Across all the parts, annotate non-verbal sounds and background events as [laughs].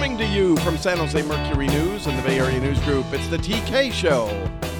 Coming to you from San Jose Mercury News and the Bay Area News Group, it's the TK Show.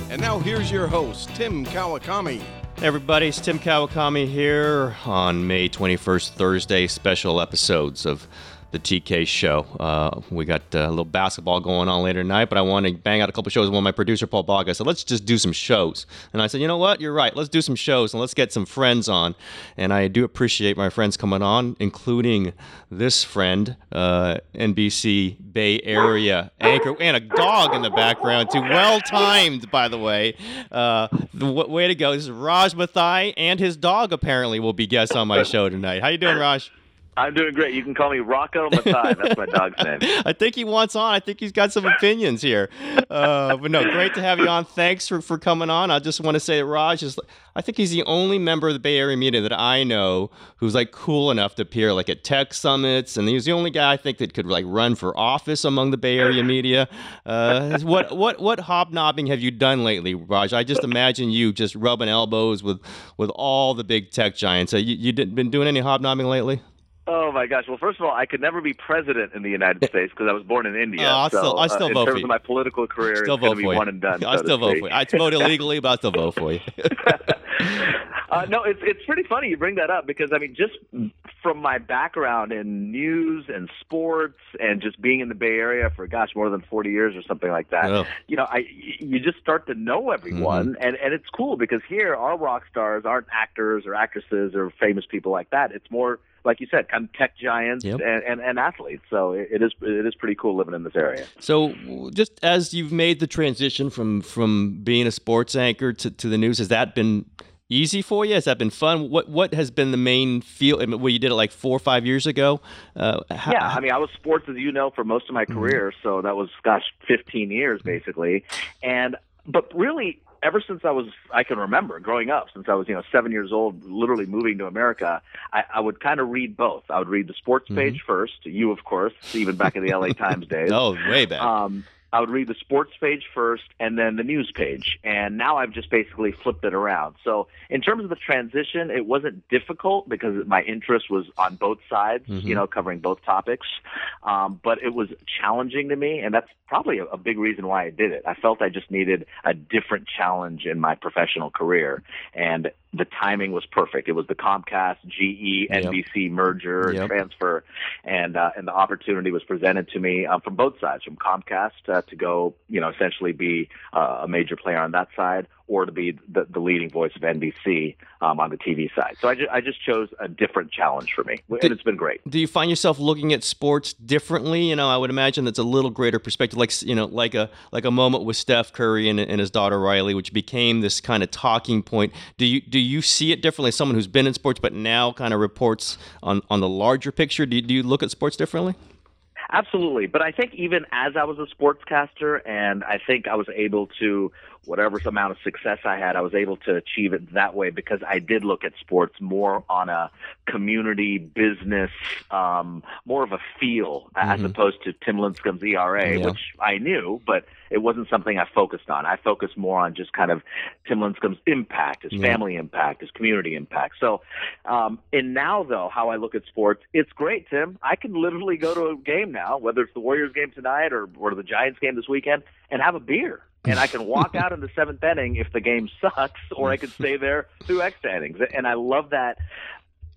And now here's your host, Tim Kawakami. Everybody, it's Tim Kawakami here on May 21st, Thursday, special episodes of the TK show. Uh, we got uh, a little basketball going on later tonight, but I want to bang out a couple shows. One, my producer Paul Baga said, "Let's just do some shows," and I said, "You know what? You're right. Let's do some shows and let's get some friends on." And I do appreciate my friends coming on, including this friend, uh, NBC Bay Area anchor, and a dog in the background too. Well timed, by the way. Uh, the w- way to go! This is Raj Mathai and his dog apparently will be guests on my [laughs] show tonight. How you doing, Raj? I'm doing great. You can call me Rocco Mathai. That's my dog's [laughs] name. I think he wants on. I think he's got some opinions here. Uh, but no, great to have you on. Thanks for, for coming on. I just want to say that Raj is, I think he's the only member of the Bay Area media that I know who's like cool enough to appear like at tech summits. And he's the only guy I think that could like run for office among the Bay Area media. Uh, what, what, what hobnobbing have you done lately, Raj? I just imagine you just rubbing elbows with, with all the big tech giants. Uh, you, you didn't, been doing any hobnobbing lately? Oh my gosh! Well, first of all, I could never be president in the United [laughs] States because I was born in India. Oh, I so, still, I still uh, vote in for terms you. of my political career, still it's vote going to be for you. one and done. I so still vote speak. for you. I vote illegally, but I still vote for you. [laughs] uh, no, it's it's pretty funny you bring that up because I mean, just from my background in news and sports and just being in the Bay Area for gosh more than forty years or something like that, Oh. you know, I you just start to know everyone, Mm-hmm. and and it's cool because here our rock stars aren't actors or actresses or famous people like that. It's more like you said, kind of tech giants Yep. and, and, and athletes. So it, it is it is pretty cool living in this area. So, just as you've made the transition from from being a sports anchor to, to the news, has that been easy for you? Has that been fun? What what has been the main feel? I mean, well, you did it like four or five years ago. Uh, how- Yeah, I mean, I was sports, as you know, for most of my career. So that was, gosh, 15 years basically. And, but really, ever since I was, I can remember growing up, since I was, you know, seven years old, literally moving to America, I, I would kind of read both. I would read the sports page first, you, of course, even back in the LA Times [laughs] days. oh, way back. Um, I would read the sports page first and then the news page. And now I've just basically flipped it around. So, in terms of the transition, it wasn't difficult because my interest was on both sides, you know, covering both topics. Um, but it was challenging to me. And that's probably a, a big reason why I did it. I felt I just needed a different challenge in my professional career. And the timing was perfect. It was the Comcast, GE, Yep. NBC merger, Yep. transfer, and uh, and the opportunity was presented to me um, from both sides, from Comcast uh, to go, you know, essentially be uh, a major player on that side, or to be the, the leading voice of NBC um, on the TV side. So I, ju- I just chose a different challenge for me, and it's been great. do you find yourself looking at sports differently? You know, I would imagine that's a little greater perspective, like you know, like a like a moment with Steph Curry and, and his daughter Riley, which became this kind of talking point. Do you do you see it differently? as Someone who's been in sports but now kind of reports on on the larger picture. Do you, do you look at sports differently? Absolutely. But I think even as I was a sportscaster and I think I was able to, whatever amount of success I had, I was able to achieve it that way because I did look at sports more on a community business, um, more of a feel as opposed to Tim Lincecum's ERA, Yeah. which I knew, but it wasn't something I focused on. I focused more on just kind of Tim Lincecum's impact, his Yeah. family impact, his community impact. So, um, and now though, how I look at sports, it's great, Tim. I can literally go to a game now, whether it's the Warriors game tonight or, or the Giants game this weekend, and have a beer. And I can walk out in the seventh inning if the game sucks, or I could stay there through extra innings. And I love that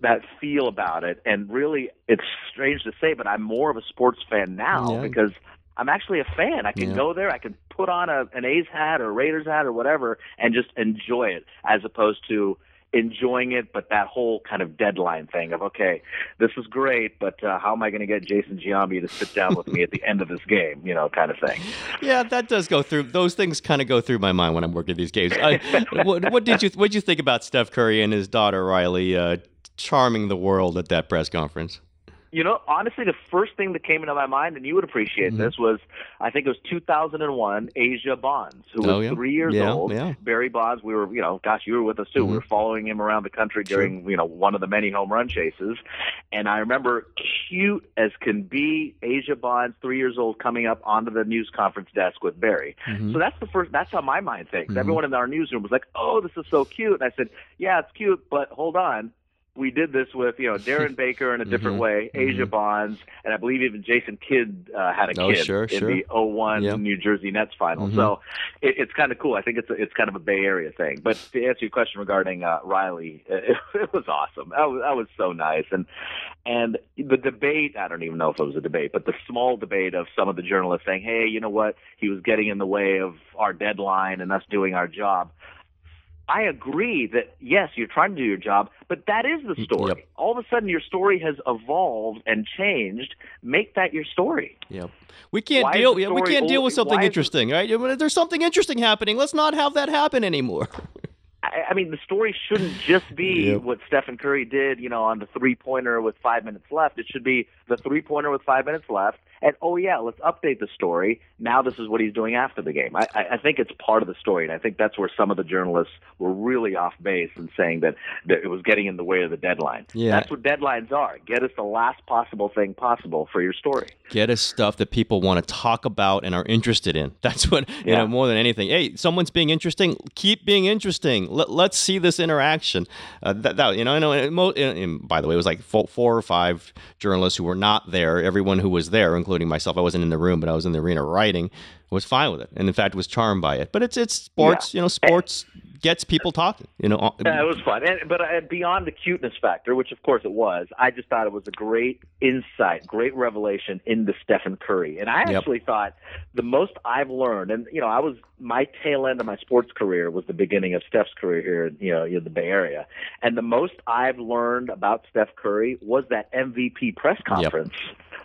that feel about it. And really, it's strange to say, but I'm more of a sports fan now Yeah. because I'm actually a fan. I can Yeah. go there, I can put on a, an A's hat or a Raiders hat or whatever, and just enjoy it, as opposed to enjoying it, but that whole kind of deadline thing of okay, this is great, but uh, how am I going to get Jason Giambi to sit down with me at the end of this game? You know, kind of thing. Yeah, that does go through. Those things kind of go through my mind when I'm working these games. Uh, [laughs] what, what did you What did you think about Steph Curry and his daughter Riley uh, charming the world at that press conference? You know, honestly, the first thing that came into my mind, and you would appreciate Mm-hmm. this, was I think it was 2001, Asia Bonds, who was Oh, yeah. three years Yeah, old. yeah. Barry Bonds, we were, you know, gosh, you were with us too. We were mm-hmm. following him around the country during, you know, one of the many home run chases. And I remember cute as can be, Asia Bonds, three years old, coming up onto the news conference desk with Barry. Mm-hmm. So that's the first. That's how my mind thinks. Mm-hmm. Everyone in our newsroom was like, "Oh, this is so cute," and I said, "Yeah, it's cute, but hold on." We did this with you know Darren [laughs] Baker in a different Mhm. way, Asia Mhm. Bonds, and I believe even Jason Kidd uh, had a Oh, kid sure, in sure. the 01 Yeah. New Jersey Nets final. Mhm. So it, it's kind of cool. I think it's a, it's kind of a Bay Area thing. But to answer your question regarding uh, Riley, [laughs] it, it was awesome. That was, that was so nice, and and the debate. I don't even know if it was a debate, but the small debate of some of the journalists saying, "Hey, you know what? He was getting in the way of our deadline and us doing our job." I agree that yes, you're trying to do your job, but that is the story. Yep. All of a sudden, your story has evolved and changed. Make that your story. Yep. We can't Why deal. yeah, we can't deal with something why is the- interesting, right? There's something interesting happening. Let's not have that happen anymore. [laughs] I, I mean, the story shouldn't just be [laughs] Yep. what Stephen Curry did, you know, on the three pointer with five minutes left. It should be the three pointer with five minutes left. And oh yeah, let's update the story. Now this is what he's doing after the game. I, I I think it's part of the story, and I think that's where some of the journalists were really off base in saying that, that it was getting in the way of the deadline. Yeah. That's what deadlines are. Get us the last possible thing possible for your story. Get us stuff that people want to talk about and are interested in. [laughs] That's what you Yeah. know more than anything. Hey, someone's being interesting. Keep being interesting. Let, let's see this interaction. Uh, that, that you know, I know. And mo- and, and by the way, it was like four, four or five journalists who were not there. Everyone who was there, including myself, I wasn't in the room, but I was in the arena writing, was fine with it, and in fact was charmed by it. But it's it's sports. You know, sports gets people talking. You know, Yeah, it was fun, and, but uh, beyond the cuteness factor, which of course it was, I just thought it was a great insight, great revelation into Stephen Curry. And I Yep. actually thought the most I've learned, and you know, I was my tail end of my sports career was the beginning of Steph's career here, in, you know, in the Bay Area, and the most I've learned about Steph Curry was that MVP press conference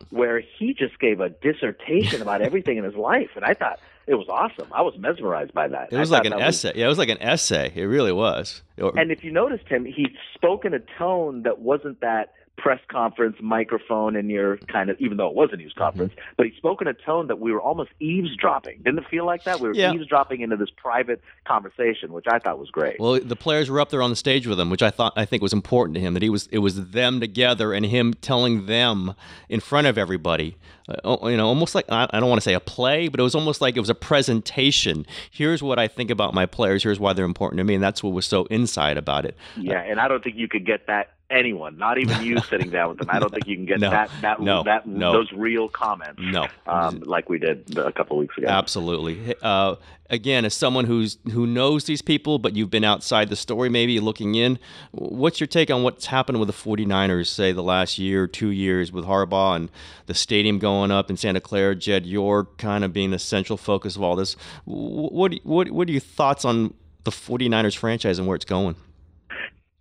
where he just gave a dissertation about everything in his life, and I thought. It was awesome. I was mesmerized by that. it was like an that was- essay. Yeah, it was like an essay. It really was. And if you noticed him, he spoke in a tone that wasn't that press conference microphone in your kind of, even though it was a news Mm-hmm. conference, but he spoke in a tone that we were almost eavesdropping. Didn't it feel like that? We were Yeah. eavesdropping into this private conversation, which I thought was great. Well, the players were up there on the stage with him, which I thought I think was important to him. That he was it was them together and him telling them in front of everybody. Uh, you know, almost like I, I don't want to say a play, but it was almost like it was a presentation. Here's what I think about my players. Here's why they're important to me, and that's what was so inside about it. yeah, and I don't think you could get that anyone, not even you [laughs] sitting down with them. I don't think you can get No, that that no, that no. those real comments. No. Um, like we did a couple of weeks ago. Absolutely. Uh, again, as someone who's who knows these people, but you've been outside the story, maybe looking in, what's your take on what's happened with the 49ers, say the last year, two years with Harbaugh and the stadium going up in Santa Clara, Jed you're kind of being the central focus of all this? What what what are your thoughts on the 49ers franchise and where it's going?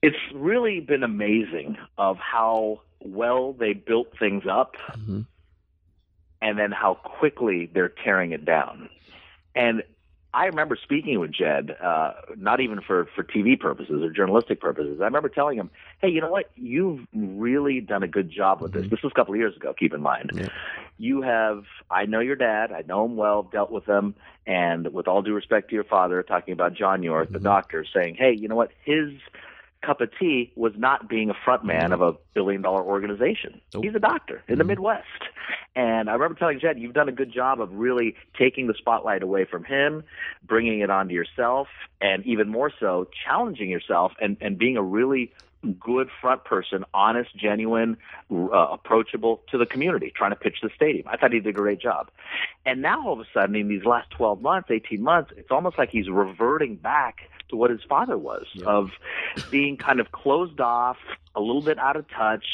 It's really been amazing of how well they built things up Mhm. and then how quickly they're tearing it down. And I remember speaking with Jed, uh, not even for, for TV purposes or journalistic purposes. I remember telling him, hey, you know what? You've really done a good job with this. This was a couple of years ago, keep in mind. Yeah. You have, I know your dad, I know him well, dealt with him, and with all due respect to your father, talking about John York, the doctor, saying, hey, you know what? His cup of tea was not being a front man of a billion dollar organization. Nope. He's a doctor in the mm-hmm. Midwest. And I remember telling Jed, you've done a good job of really taking the spotlight away from him, bringing it onto yourself, and even more so, challenging yourself and, and being a really good front person, honest, genuine, uh, approachable to the community, trying to pitch the stadium. I thought he did a great job. And now all of a sudden, in these last 12 months, 18 months, it's almost like he's reverting back to what his father was of being kind of closed off, a little bit out of touch,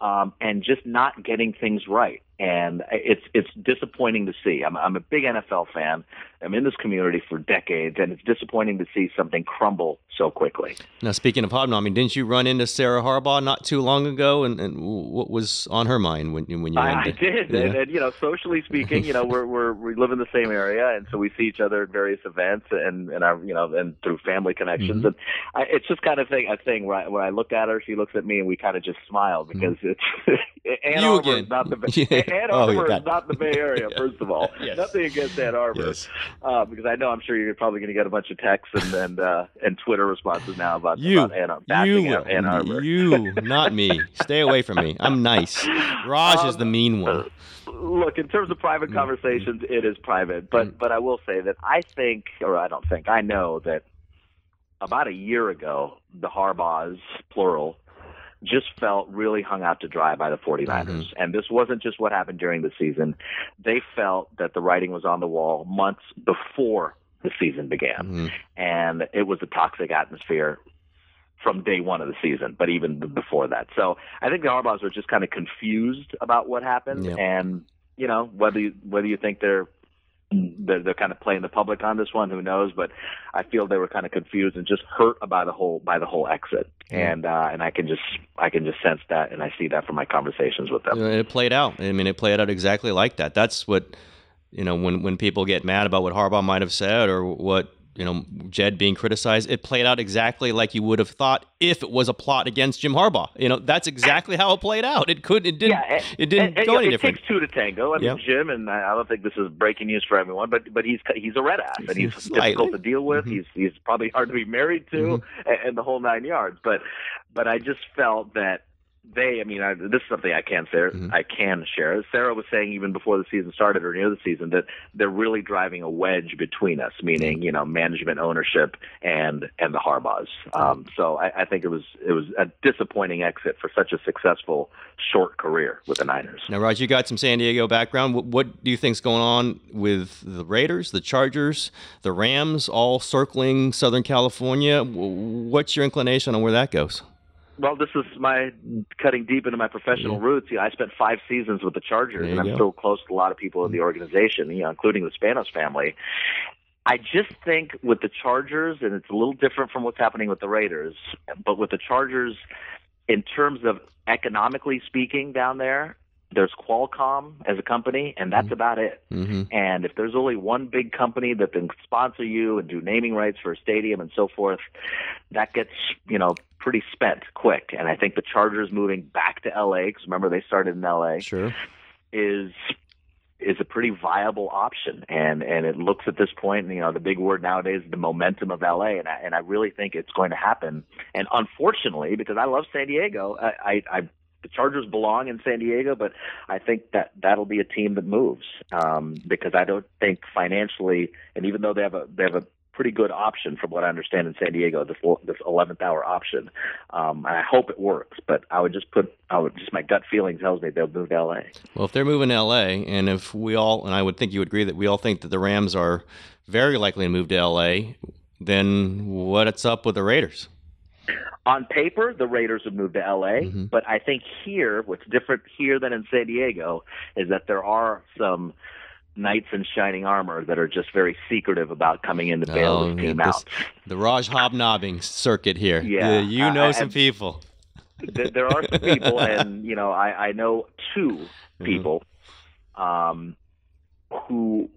um, and just not getting things right. And it's it's disappointing to see. I'm I'm a big NFL fan. I'm in this community for decades, and it's disappointing to see something crumble so quickly. Now, speaking of hobnobbing, didn't you run into Sarah Harbaugh not too long ago? And, and what was on her mind when, when you I, I did, Yeah. and, and you know, socially speaking, you know, we're we're we live in the same area, and so we see each other at various events, and and our you know, and through family connections, Mhm. and I, it's just kind of thing a thing where I, where I look at her, she looks at me, and we kind of just smile because it's [laughs] Ann Mm-hmm. You Arbor again. is not the [laughs] Bay- Yeah. Ann Oh, Arbor you is not the Bay Area, [laughs] first of all. Yes. Nothing against Ann Arbor, Yes. uh, because I know I'm sure you're probably going to get a bunch of texts and and uh, and Twitter responses now about You, about Ann, you. Ann Arbor. you, not me. Stay away from me. I'm nice. Raj is the mean one. look in terms of private Mm. conversations it is private but but i will say that i think or i don't think i know that about a year ago the harbaughs plural just felt really hung out to dry by the 49ers. Mm-hmm. And this wasn't just what happened during the season. They felt that the writing was on the wall months before the season began. Mm-hmm. And it was a toxic atmosphere from day one of the season, but even before that. So I think the Harbaughs were just kind of confused about what happened. Yeah. And, you know, whether you, whether you think they're they're, they're kind of playing the public on this one. Who knows? But I feel they were kind of confused and just hurt by the whole by the whole exit. And uh, and I can just I can just sense that, and I see that from my conversations with them. It played out. I mean, it played out exactly like that. That's what you know when when people get mad about what Harbaugh might have said or what you know Jed being criticized. It played out exactly like you would have thought if it was a plot against Jim Harbaugh. You know, that's exactly how it played out. It could. It didn't. Yeah, and- it didn't and- and, go any it different. takes two to tango. I mean. Jim, and I don't think this is breaking news for everyone, but but he's he's a red ass, and he's Slightly. difficult to deal with. Mhm. He's he's probably hard to be married to, Mm-hmm. and, and the whole nine yards. But but I just felt that they. I mean, I, this is something I can share. Mhm. I can share. Sarah was saying even before the season started or near the season that they're really driving a wedge between us, meaning you know management, ownership, and and the Harbaughs. Um, so I, I think it was it was a disappointing exit for such a successful short career with the Niners. Now, Raj, you got some San Diego background. What, what do you think's going on with the Raiders, the Chargers, the Rams, all circling Southern California? What's your inclination on where that goes? Well, this is my cutting deep into my professional Yeah. roots. You know, I spent five seasons with the Chargers, and I'm go. still close to a lot of people in the organization, you know, including the Spanos family. I just think with the Chargers, and it's a little different from what's happening with the Raiders, but with the Chargers, in terms of economically speaking, down there, there's Qualcomm as a company, and that's about it. Mm-hmm. And if there's only one big company that can sponsor you and do naming rights for a stadium and so forth, that gets, you know, pretty spent quick. And I think the Chargers moving back to LA, because remember they started in LA, Sure. is is a pretty viable option. And and it looks at this point, you know, the big word nowadays is the momentum of LA, and I and I really think it's going to happen. And unfortunately, because I love San Diego, I I, I the Chargers belong in San Diego, but I think that that'll be a team that moves um, because I don't think financially, and even though they have a they have a pretty good option from what I understand in San Diego, this this eleventh hour option, um, and I hope it works. But I would just put, I would just my gut feeling tells me they'll move to LA. Well, if they're moving to LA, and if we all, and I would think you would agree that we all think that the Rams are very likely to move to LA, then what's up with the Raiders? on paper, the Raiders would move to LA, Mhm. but I think here, what's different here than in San Diego is that there are some knights in shining armor that are just very secretive about coming in to bail Oh, team this- out. The Raj hobnobbing circuit here. Yeah, you know I- some people. [laughs] There there are some people, [laughs] and you know, I, I know two Mm-hmm. people um, who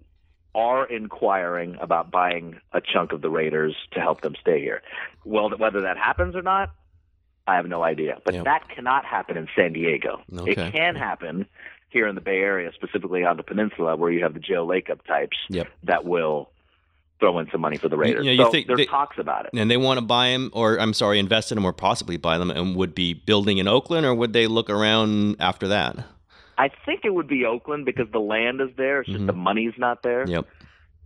are inquiring about buying a chunk of the Raiders to help them stay here. Well, whether that happens or not, I have no idea. But Yep. that cannot happen in San Diego. Okay. It can happen here in the Bay Area, specifically on the peninsula, where you have the Joe Lacob types Yep. that will throw in some money for the Raiders. you know, you so think there's they- talks about it. And they want to buy him, or I'm sorry, invest in him, or possibly buy them, and would be building in Oakland, or would they look around after that? I think it would be Oakland because the land is there. It's just Mhm. the money's not there. Yep.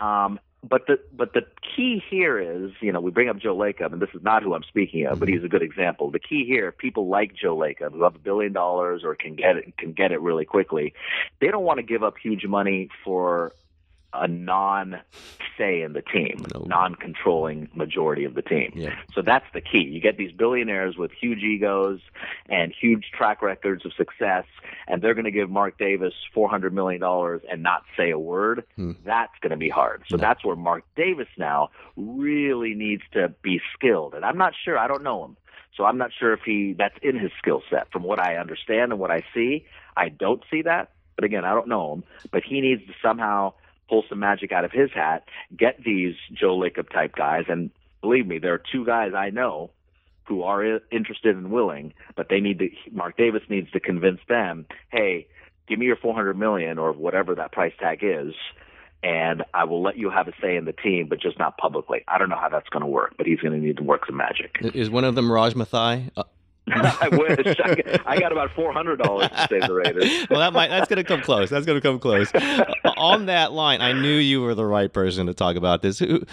Um, but the but the key here is, you know, we bring up Joe Lacob, and this is not who I'm speaking of, but he's a good example. The key here, people like Joe Lacob, who have a billion dollars or can get it can get it really quickly. They don't want to give up huge money for a non say in the team, No. non controlling majority of the team. Yeah. So that's the key. You get these billionaires with huge egos and huge track records of success, and they're going to give Mark Davis $400 million and not say a word. Hmm. That's going to be hard. So No. that's where Mark Davis now really needs to be skilled. And I'm not sure, I don't know him. So I'm not sure if he that's in his skill set. From what I understand and what I see, I don't see that. But again, I don't know him. But he needs to somehow pull some magic out of his hat, get these Joe Lacob type guys, and believe me, there are two guys I know who are interested and willing, but they need to. Mark Davis needs to convince them, hey, give me your 400 million or whatever that price tag is, and I will let you have a say in the team, but just not publicly. I don't know how that's going to work, but he's going to need to work some magic. Is one of them Raj Mathai? Uh, [laughs] I wish. I, I got about four hundred dollars to save the Raiders. [laughs] well, that might that's going to come close. That's going to come close. [laughs] On that line, I knew you were the right person to talk about this. Who,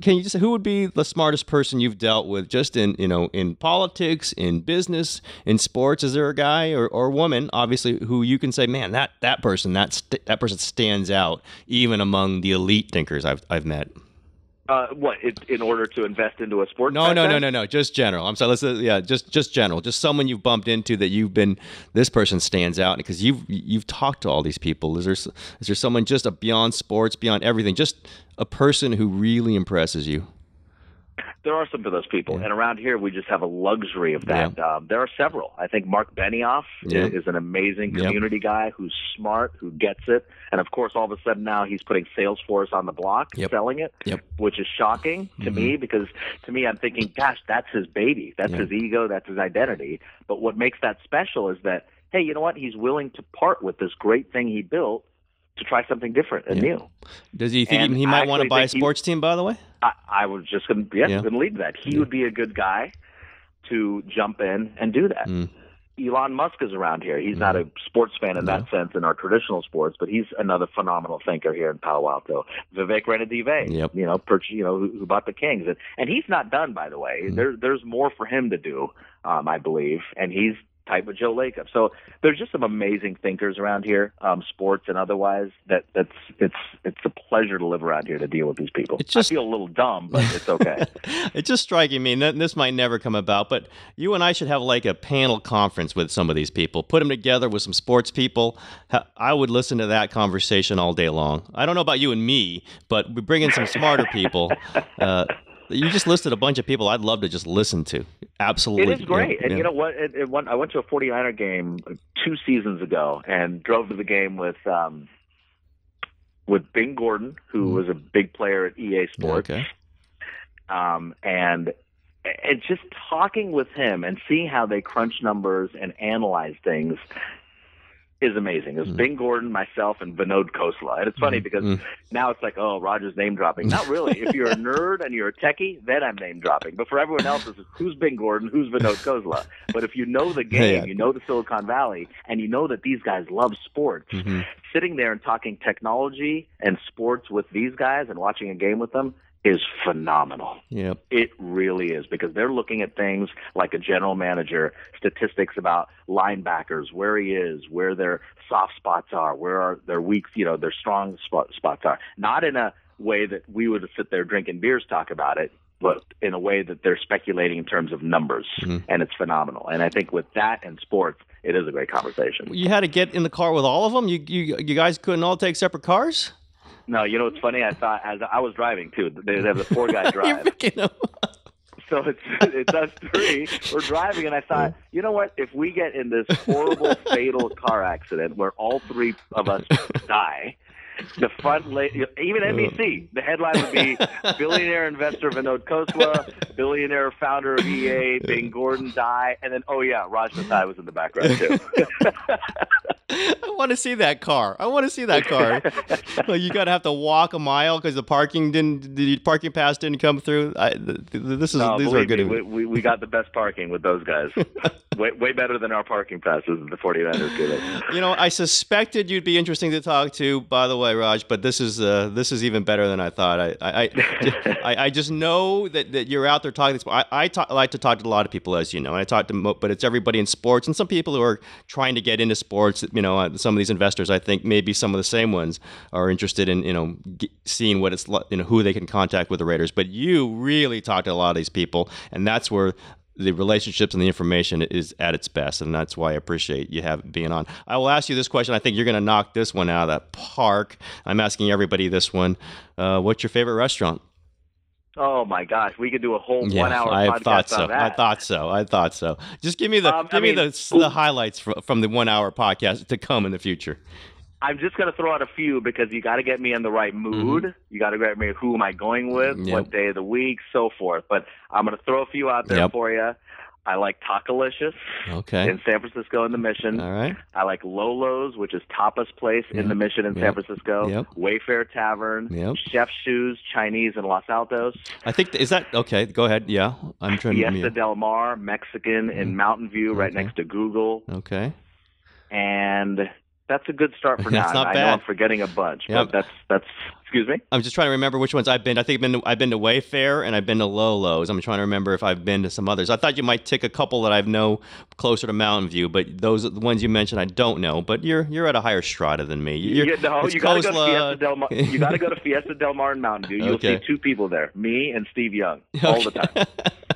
can you just who would be the smartest person you've dealt with, just in you know in politics, in business, in sports? Is there a guy or, or woman, obviously, who you can say, man, that that person that st- that person stands out even among the elite thinkers I've I've met. Uh, what it, in order to invest into a sport? No, no, no, no, no. Just general. I'm sorry. Let's uh, yeah, just just general. Just someone you've bumped into that you've been. This person stands out because you've you've talked to all these people. Is there is there someone just a beyond sports, beyond everything, just a person who really impresses you? There are some of those people, yeah. and around here we just have a luxury of that. Yeah. Um, there are several. I think Mark Benioff yeah. is, an amazing community guy who's smart, who gets it, and of course, all of a sudden now he's putting Salesforce on the block, yep. selling it, yep. which is shocking to mm-hmm. me because to me I'm thinking, gosh, that's his baby, that's his ego, that's his identity. But what makes that special is that hey, you know what? He's willing to part with this great thing he built to try something different and new. Does he think and he might want to buy a sports he, team? By the way, I, I was just going to yeah, yeah. going to lead that. He yeah. would be a good guy to jump in and do that. Mm. Elon Musk is around here. He's mm. not a sports fan in no. that sense in our traditional sports, but he's another phenomenal thinker here in Palo Alto. Vivek Ranadive, yep. you know, per, you know, who, who, bought the Kings, and and he's not done by the way. Mm. There, there's more for him to do, um, I believe, and he's type of Joe Lacob. So there's just some amazing thinkers around here, um, sports and otherwise. That that's it's it's a pleasure to live around here to deal with these people. It's just, I feel a little dumb, but it's okay. [laughs] it's just striking me. And this might never come about, but you and I should have like a panel conference with some of these people. Put them together with some sports people. I would listen to that conversation all day long. I don't know about you and me, but we bring in some smarter people. [laughs] Uh, you just listed a bunch of people I'd love to just listen to. Absolutely. It is great. Yeah, and yeah. you know what? It, it went, I went to a 49er game two seasons ago and drove to the game with um, with Bing Gordon, who mm. was a big player at EA Sports. Okay. Um, and and just talking with him and seeing how they crunch numbers and analyze things is amazing. It was mm. Bing Gordon, myself, and Vinod Khosla. And it's funny mm. because mm. now it's like, oh, Raj's name dropping. Not really. if you're a [laughs] nerd and you're a techie, then I'm name dropping. But for everyone else, it's who's Bing Gordon, who's Vinod Khosla. But if you know the game, yeah. you know the Silicon Valley, and you know that these guys love sports, mm-hmm. sitting there and talking technology and sports with these guys and watching a game with them is phenomenal. Yep. It really is because they're looking at things like a general manager, statistics about linebackers, where he is, where their soft spots are, where are their weak, you know, their strong spot, spots are. Not in a way that we would sit there drinking beers talk about it, but in a way that they're speculating in terms of numbers, mm-hmm. and it's phenomenal. And I think with that and sports, it is a great conversation. You had to get in the car with all of them. You you you guys couldn't all take separate cars. No, you know what's funny? I thought as I was driving too. They have the four guy [laughs] drive. so it's it's us three. We're driving, and I thought, you know what? If we get in this horrible [laughs] fatal car accident where all three of us die, the front, la- even NBC, the headline would be [laughs] billionaire investor Vinod Khosla, billionaire founder of EA, Bing Gordon die, and then oh yeah, Raj Mathai was in the background too. I want to see that car. I want to see that car. [laughs] well, you got to have to walk a mile because the parking didn't, the parking pass didn't come through. I, this is no, these are good. Me, we, we got the best parking with those guys. [laughs] way, way better than our parking passes at the 49ers give us. You know, I suspected you'd be interesting to talk to. By the way, Raj, but this is uh, this is even better than I thought. I I, I, [laughs] I, just know that, that you're out there talking. I I talk, like to talk to a lot of people, as you know. I talk to, but it's everybody in sports and some people who are trying to get into sports. You know, uh, some of these investors, I think maybe some of the same ones are interested in you know seeing what it's you know who they can contact with the Raiders. But you really talk to a lot of these people, and that's where the relationships and the information is at its best, and that's why I appreciate you have being on. I will ask you this question. I think you're going to knock this one out of the park. I'm asking everybody this one. Uh, what's your favorite restaurant? Oh my gosh, we could do a whole yeah, one-hour I podcast thought so. on that. I thought so. I thought so. Just give me the um, give I mean, me the the highlights from, from the one-hour podcast to come in the future. I'm just going to throw out a few because you got to get me in the right mood. Mm-hmm. You got to get me who am I going with, yep. what day of the week, so forth. But I'm going to throw a few out there yep. for you. I like Tacolicious Okay. in San Francisco in the Mission. All right. I like Lolo's, which is Tapas Place in the Mission in Yep. San Francisco. Yep. Wayfare Tavern. Yep. Chef Chu's Chinese in Los Altos. I think is that okay. Go ahead. Yeah, I'm trying Fiesta to. Del Mar Mexican in Mountain View, right Mm-hmm. Okay. next to Google. Okay. And that's a good start for [laughs] now. That's not I bad. know I'm forgetting a bunch, Yep. but that's that's. Excuse me. I'm just trying to remember which ones I've been. I think I've been to, I've been to Wayfare and I've been to Lolo's. I'm trying to remember if I've been to some others. I thought you might tick a couple that I've know closer to Mountain View, but those are the ones you mentioned I don't know. But you're you're at a higher strata than me. You're, You, no, you gotta go to Fiesta uh, Del Mar. You gotta go to [laughs] Fiesta Del Mar in Mountain View. You'll Okay. see two people there, me and Steve Young, [laughs] all the time. [laughs]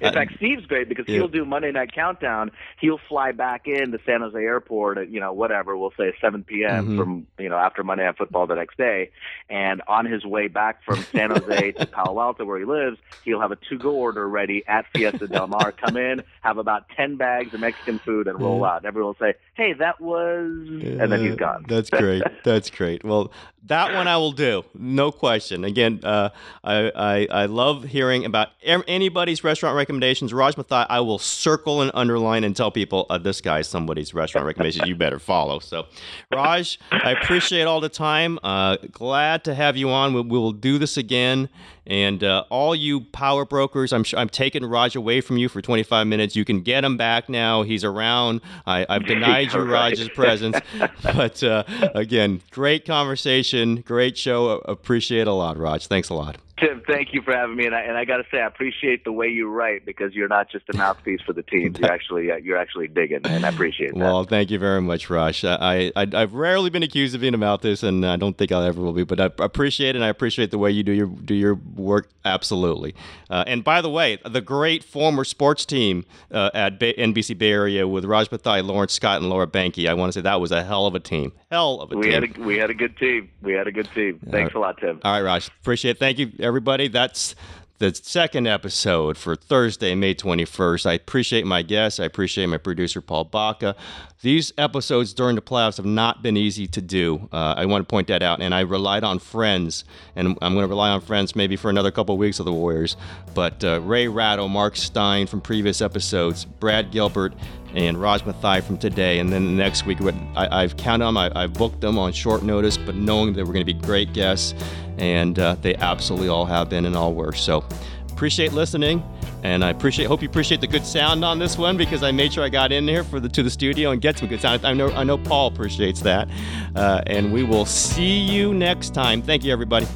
In fact, Steve's great because Yeah. he'll do Monday Night Countdown. He'll fly back in to San Jose Airport at you know whatever we'll say 7 p.m. Mhm. from you know after Monday Night Football the next day, and on his way back from San Jose [laughs] to Palo Alto where he lives, he'll have a to-go order ready at Fiesta Del Mar. Come in, have about 10 bags of Mexican food, and roll out. And everyone will say, "Hey, that was," and then he's gone. That's great. That's great. Well, that one I will do, no question. Again, uh, I, I I love hearing about anybody's restaurant recommendations. Raj Mathai, I will circle and underline and tell people uh, this guy's somebody's restaurant recommendations you better follow. So, Raj, I appreciate all the time. Uh, glad to have you on. We, we will do this again. And uh, all you power brokers, I'm I'm taking Raj away from you for 25 minutes. You can get him back now. He's around. I, I've [laughs] denied you Right. Raj's presence. [laughs] But uh, again, great conversation, great show. Appreciate it a lot, Raj. Thanks a lot. Tim, thank you for having me, and I, and I got to say, I appreciate the way you write because you're not just a mouthpiece for the teams. You're actually uh, you're actually digging, and I appreciate that. Well, thank you very much, Rush. I, I I've rarely been accused of being a mouthpiece, and I don't think I ever will be. But I appreciate it, and I appreciate the way you do your do your work. Absolutely. Uh, and by the way, the great former sports team uh, at Bay, NBC Bay Area with Raj Mathai, Lawrence Scott, and Laura Banky. I want to say that was a hell of a team. Hell of a we team. had a, we had a good team. We had a good team. Thanks a lot, Tim. All right, Raj. Appreciate it. Thank you, everybody. That's the second episode for Thursday, May 21st. I appreciate my guests. I appreciate my producer, Paul Baca. These episodes during the playoffs have not been easy to do. Uh, I want to point that out. And I relied on friends, and I'm going to rely on friends maybe for another couple of weeks of the Warriors. But uh, Ray Ratto, Mark Stein from previous episodes, Brad Gilbert, and Raj Mathai from today. And then the next week, I, I've counted them, I, I've booked them on short notice, but knowing that we're going to be great guests, and uh, they absolutely all have been and all were. So appreciate listening, and I appreciate hope you appreciate the good sound on this one because I made sure I got in here for the to the studio and get some good sound. I know I know Paul appreciates that, uh, and we will see you next time. Thank you, everybody.